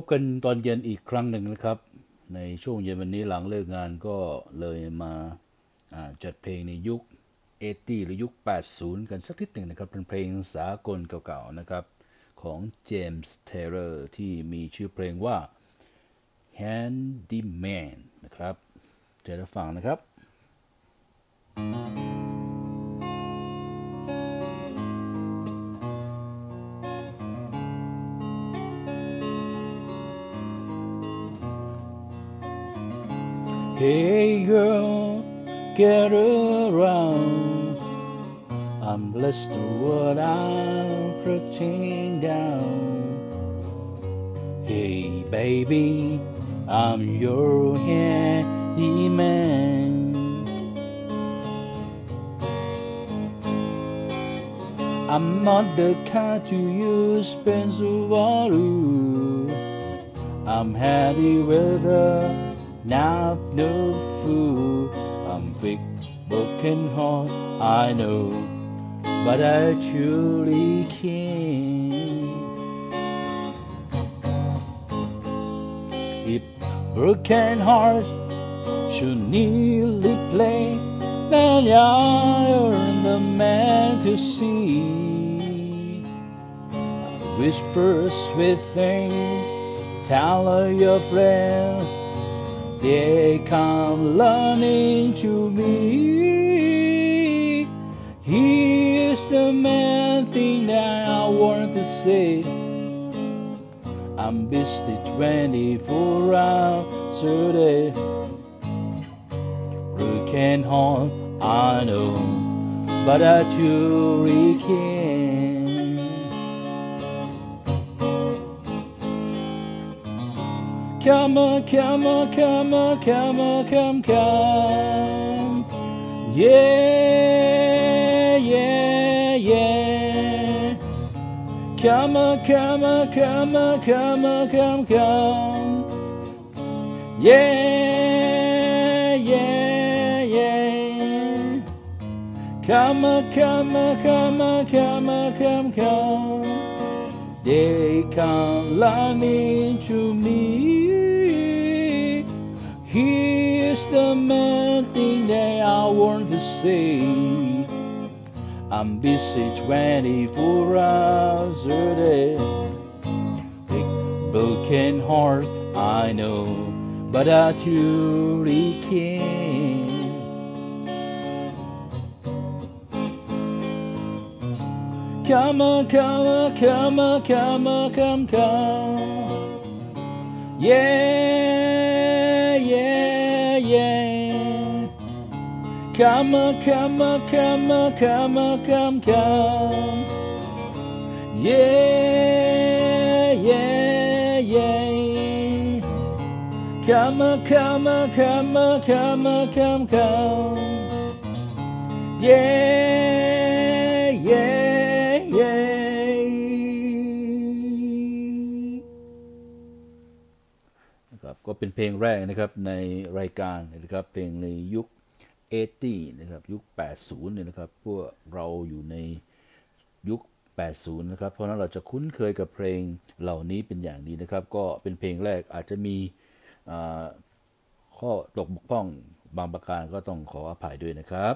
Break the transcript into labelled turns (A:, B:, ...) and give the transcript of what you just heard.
A: บกันตอนเย็นอีกครั้งหนึ่งนะครับ ในช่วงเย็นวันนี้หลังเลิกงานก็เลยมาจัดเพลงในยุค 80 หรือยุค 80 กันสักนิดหนึ่งนะครับ เป็นเพลงสากลเก่าๆนะครับ ของเจมส์เทเลอร์ที่มีชื่อเพลงว่า Handyman นะครับเจอฟังนะครับ Hey girl, get around. I'm blessed to what I'm putting down. Hey baby, I'm your handyman. I'm not the kind to use pencil water. I'm handy with a not no fool. I'm weak, broken heart, I know, but I truly can. If broken hearts should nearly play, then you're the man to see. Whisper sweet thing, tell your friend they come learning to me. Here's the main thing that I want to say. I'm busy 24 hours a day. Working hard, I know, but I truly can't. Come come come come come, come. Yeah, yeah, yeah. Come come come come come, come. Yeah, yeah, yeah. Come come come come come, come. They come running to me. Main thing that I want to say. I'm busy 24 hours a day. Big broken heart, I know, but I truly can't. Come on, come on, come on, come on, come, come. Yeah, Come come come come come, come. Yeah, yeah, yeah. Come come come come come, come. Yeah, yeah, yeah. นะครับก็เป็นเพลงแรกนะครับในรายการนะครับเพลงในยุค 80นะครับยุค 80เนี่ยนะครับพวกเราอยู่ในยุค 80 นะครับ เพราะนั้นเราจะคุ้นเคยกับเพลงเหล่านี้เป็นอย่างดีนะครับ ก็เป็นเพลงแรกอาจจะมีข้อตกบกพร่องบางประการก็ต้องขออภัยด้วยนะครับ